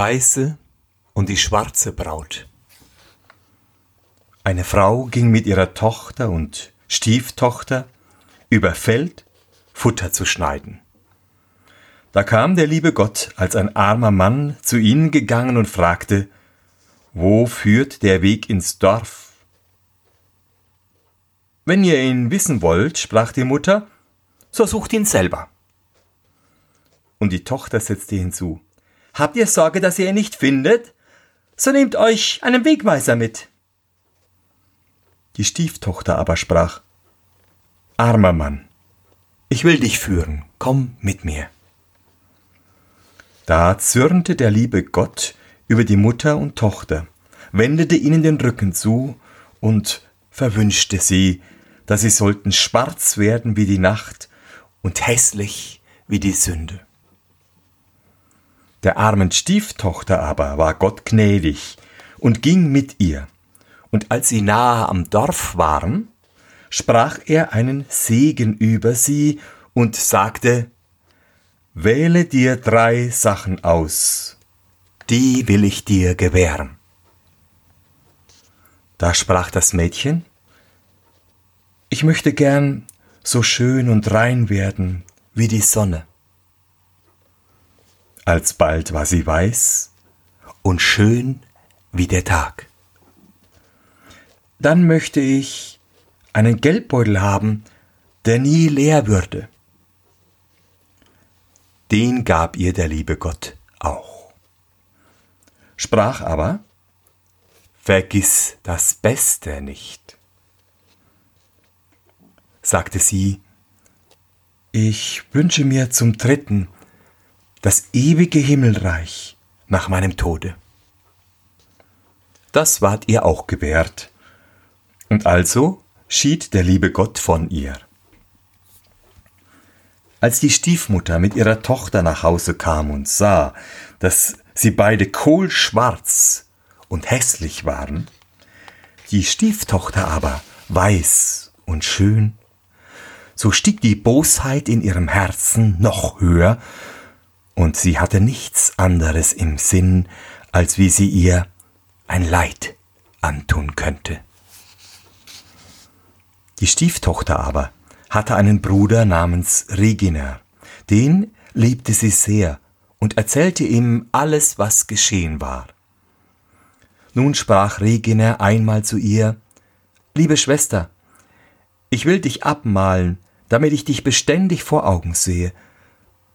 weiße und die schwarze Braut. Eine Frau ging mit ihrer Tochter und Stieftochter über Feld Futter zu schneiden. Da kam der liebe Gott als ein armer Mann zu ihnen gegangen und fragte, Wo führt der Weg ins Dorf? Wenn ihr ihn wissen wollt, sprach die Mutter, so sucht ihn selber. Und die Tochter setzte hinzu, Habt ihr Sorge, dass ihr ihn nicht findet? So nehmt euch einen Wegweiser mit. Die Stieftochter aber sprach, Armer Mann, ich will dich führen, komm mit mir. Da zürnte der liebe Gott über die Mutter und Tochter, wendete ihnen den Rücken zu und verwünschte sie, dass sie sollten schwarz werden wie die Nacht und hässlich wie die Sünde. Der armen Stieftochter aber war Gott gnädig und ging mit ihr. Und als sie nahe am Dorf waren, sprach er einen Segen über sie und sagte, Wähle dir drei Sachen aus, die will ich dir gewähren. Da sprach das Mädchen, Ich möchte gern so schön und rein werden wie die Sonne. Alsbald war sie weiß und schön wie der Tag. Dann möchte ich einen Geldbeutel haben, der nie leer würde. Den gab ihr der liebe Gott auch. Sprach aber, Vergiss das Beste nicht. Sagte sie, Ich wünsche mir zum dritten das ewige Himmelreich nach meinem Tode. Das ward ihr auch gewährt, und also schied der liebe Gott von ihr. Als die Stiefmutter mit ihrer Tochter nach Hause kam und sah, dass sie beide kohlschwarz und hässlich waren, die Stieftochter aber weiß und schön, so stieg die Bosheit in ihrem Herzen noch höher und sie hatte nichts anderes im Sinn, als wie sie ihr ein Leid antun könnte. Die Stieftochter aber hatte einen Bruder namens Reginer, den liebte sie sehr und erzählte ihm alles, was geschehen war. Nun sprach Reginer einmal zu ihr Liebe Schwester, ich will dich abmalen, damit ich dich beständig vor Augen sehe,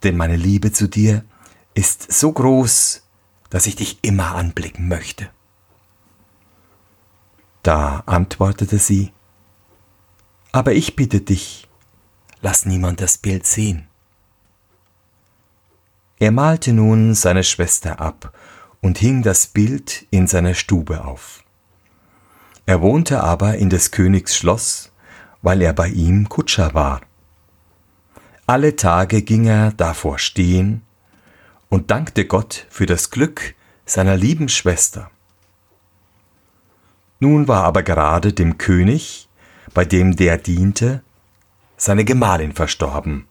denn meine Liebe zu dir ist so groß, dass ich dich immer anblicken möchte. Da antwortete sie, aber ich bitte dich, lass niemand das Bild sehen. Er malte nun seine Schwester ab und hing das Bild in seiner Stube auf. Er wohnte aber in des Königs Schloss, weil er bei ihm Kutscher war. Alle Tage ging er davor stehen und dankte Gott für das Glück seiner lieben Schwester. Nun war aber gerade dem König, bei dem der diente, seine Gemahlin verstorben,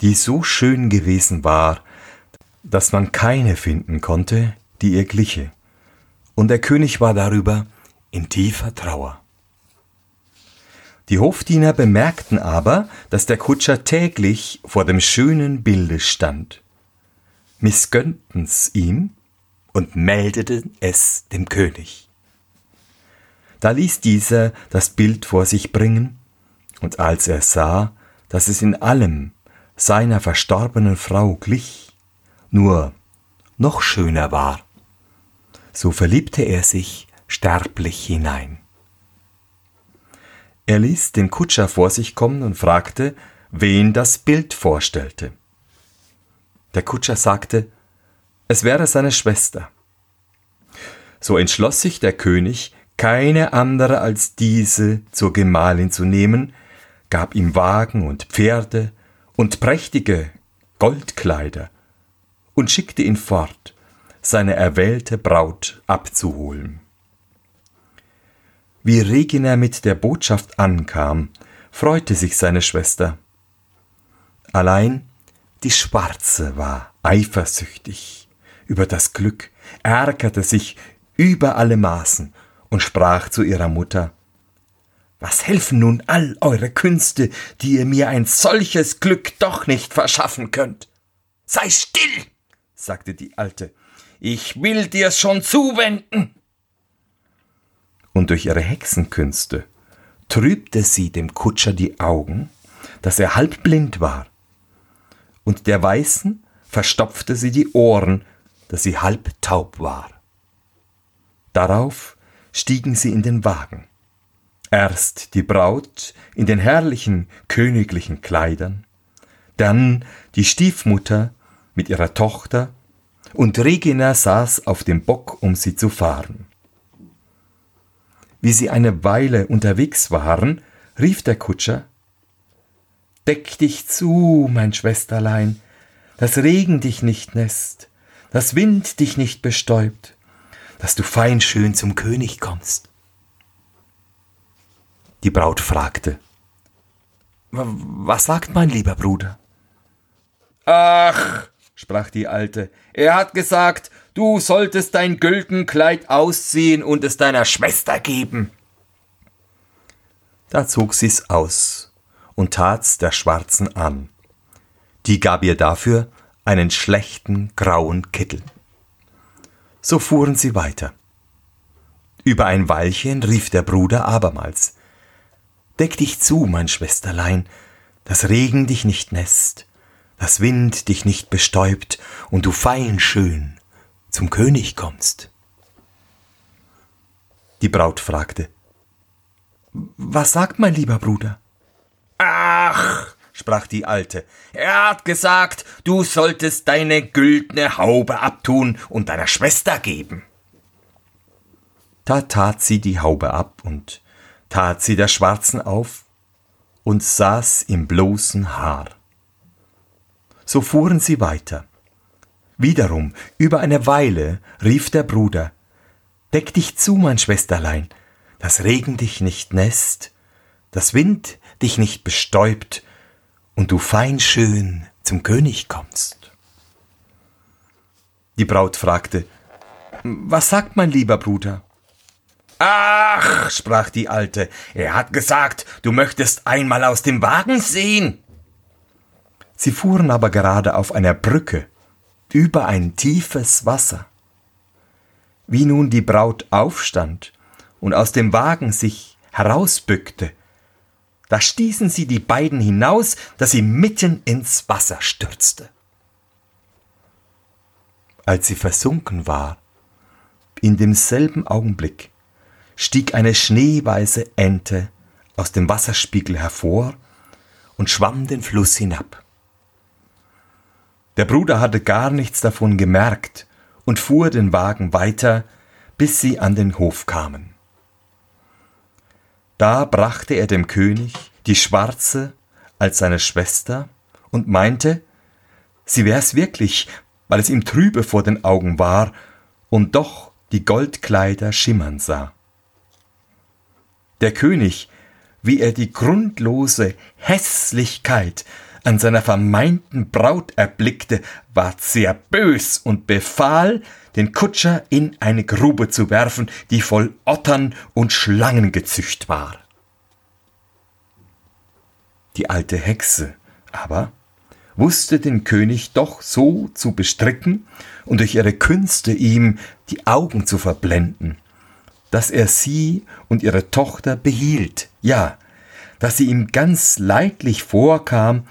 die so schön gewesen war, dass man keine finden konnte, die ihr gliche, und der König war darüber in tiefer Trauer. Die Hofdiener bemerkten aber, dass der Kutscher täglich vor dem schönen Bilde stand, missgönnten's ihm und meldeten es dem König. Da ließ dieser das Bild vor sich bringen, und als er sah, dass es in allem seiner verstorbenen Frau glich, nur noch schöner war, so verliebte er sich sterblich hinein. Er ließ den Kutscher vor sich kommen und fragte, wen das Bild vorstellte. Der Kutscher sagte, es wäre seine Schwester. So entschloss sich der König, keine andere als diese zur Gemahlin zu nehmen, gab ihm Wagen und Pferde und prächtige Goldkleider und schickte ihn fort, seine erwählte Braut abzuholen. Wie Regina mit der Botschaft ankam, freute sich seine Schwester. Allein die Schwarze war eifersüchtig über das Glück, ärgerte sich über alle Maßen und sprach zu ihrer Mutter Was helfen nun all eure Künste, die ihr mir ein solches Glück doch nicht verschaffen könnt? Sei still, sagte die Alte, ich will dir's schon zuwenden. Und durch ihre Hexenkünste trübte sie dem Kutscher die Augen, dass er halb blind war, und der Weißen verstopfte sie die Ohren, dass sie halb taub war. Darauf stiegen sie in den Wagen. Erst die Braut in den herrlichen königlichen Kleidern, dann die Stiefmutter mit ihrer Tochter, und Regina saß auf dem Bock, um sie zu fahren. Wie sie eine Weile unterwegs waren, rief der Kutscher Deck dich zu, mein Schwesterlein, dass Regen dich nicht nässt, dass Wind dich nicht bestäubt, dass du fein schön zum König kommst. Die Braut fragte, Was sagt mein lieber Bruder? Ach, sprach die Alte, er hat gesagt, du solltest dein Güldenkleid ausziehen und es deiner Schwester geben. Da zog sie's aus und tat's der Schwarzen an. Die gab ihr dafür einen schlechten grauen Kittel. So fuhren sie weiter. Über ein Weilchen rief der Bruder abermals Deck dich zu, mein Schwesterlein, dass Regen dich nicht nässt, dass Wind dich nicht bestäubt und du fein schön zum König kommst. Die Braut fragte Was sagt mein lieber Bruder? Ach, sprach die Alte, er hat gesagt, du solltest deine güldne Haube abtun und deiner Schwester geben. Da tat sie die Haube ab und tat sie der Schwarzen auf und saß im bloßen Haar. So fuhren sie weiter. Wiederum, über eine Weile, rief der Bruder, Deck dich zu, mein Schwesterlein, dass Regen dich nicht nässt, dass Wind dich nicht bestäubt und du fein schön zum König kommst. Die Braut fragte, Was sagt mein lieber Bruder? Ach, sprach die Alte, er hat gesagt, du möchtest einmal aus dem Wagen sehen. Sie fuhren aber gerade auf einer Brücke über ein tiefes Wasser. Wie nun die Braut aufstand und aus dem Wagen sich herausbückte, da stießen sie die beiden hinaus, dass sie mitten ins Wasser stürzte. Als sie versunken war, in demselben Augenblick stieg eine schneeweiße Ente aus dem Wasserspiegel hervor und schwamm den Fluss hinab. Der Bruder hatte gar nichts davon gemerkt und fuhr den Wagen weiter, bis sie an den Hof kamen. Da brachte er dem König die Schwarze als seine Schwester und meinte, sie wär's wirklich, weil es ihm trübe vor den Augen war und doch die Goldkleider schimmern sah. Der König, wie er die grundlose Hässlichkeit an seiner vermeinten Braut erblickte, ward sehr bös und befahl, den Kutscher in eine Grube zu werfen, die voll Ottern und Schlangen gezücht war. Die alte Hexe aber wusste den König doch so zu bestricken und durch ihre Künste ihm die Augen zu verblenden, dass er sie und ihre Tochter behielt, ja, dass sie ihm ganz leidlich vorkam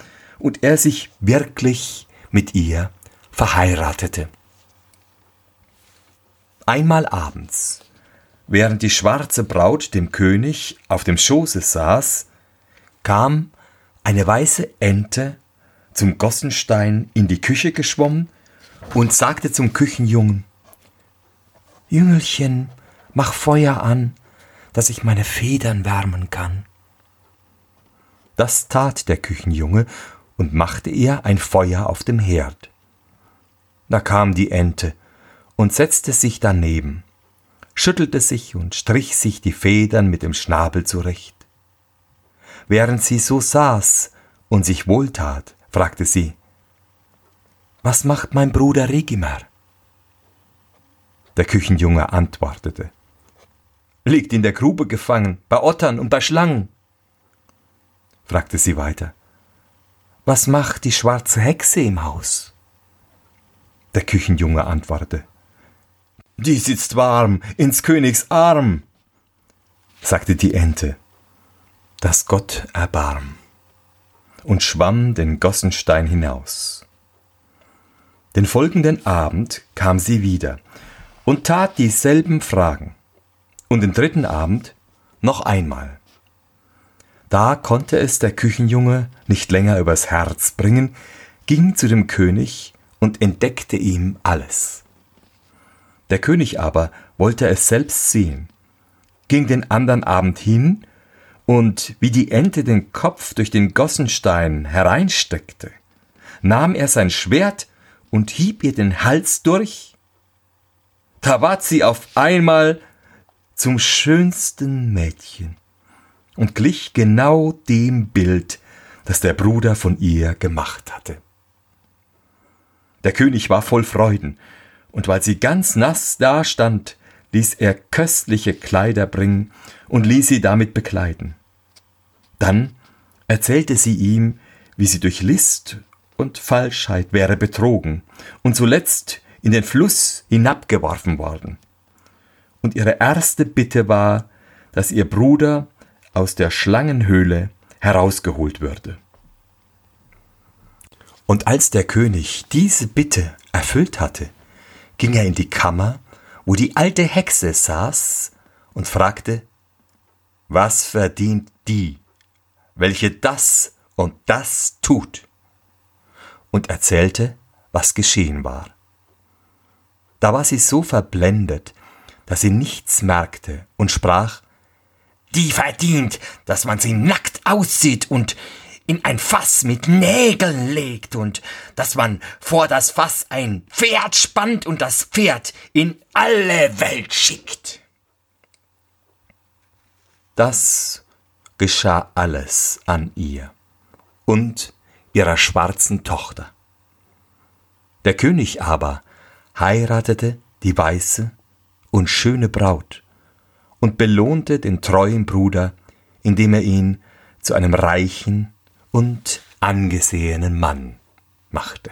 und er sich wirklich mit ihr verheiratete. Einmal abends, während die schwarze Braut dem König auf dem Schoße saß, kam eine weiße Ente zum Gossenstein in die Küche geschwommen und sagte zum Küchenjungen Jüngelchen, mach Feuer an, dass ich meine Federn wärmen kann. Das tat der Küchenjunge und machte ihr ein Feuer auf dem Herd. Da kam die Ente und setzte sich daneben, schüttelte sich und strich sich die Federn mit dem Schnabel zurecht. Während sie so saß und sich wohltat, fragte sie, Was macht mein Bruder Regimer? Der Küchenjunge antwortete. Liegt in der Grube gefangen, bei Ottern und bei Schlangen. fragte sie weiter. Was macht die schwarze Hexe im Haus? Der Küchenjunge antwortete. Die sitzt warm ins Königs Arm, sagte die Ente. Dass Gott erbarm, und schwamm den Gossenstein hinaus. Den folgenden Abend kam sie wieder und tat dieselben Fragen. Und den dritten Abend noch einmal. Da konnte es der Küchenjunge nicht länger übers Herz bringen, ging zu dem König und entdeckte ihm alles. Der König aber wollte es selbst sehen, ging den andern Abend hin, und wie die Ente den Kopf durch den Gossenstein hereinsteckte, nahm er sein Schwert und hieb ihr den Hals durch. Da ward sie auf einmal zum schönsten Mädchen und glich genau dem Bild, das der Bruder von ihr gemacht hatte. Der König war voll Freuden, und weil sie ganz nass dastand, ließ er köstliche Kleider bringen und ließ sie damit bekleiden. Dann erzählte sie ihm, wie sie durch List und Falschheit wäre betrogen und zuletzt in den Fluss hinabgeworfen worden. Und ihre erste Bitte war, dass ihr Bruder aus der Schlangenhöhle herausgeholt würde. Und als der König diese Bitte erfüllt hatte, ging er in die Kammer, wo die alte Hexe saß und fragte, was verdient die, welche das und das tut? Und erzählte, was geschehen war. Da war sie so verblendet, dass sie nichts merkte und sprach, die verdient, dass man sie nackt aussieht und in ein Fass mit Nägeln legt und dass man vor das Fass ein Pferd spannt und das Pferd in alle Welt schickt. Das geschah alles an ihr und ihrer schwarzen Tochter. Der König aber heiratete die weiße und schöne Braut und belohnte den treuen Bruder, indem er ihn zu einem reichen und angesehenen Mann machte.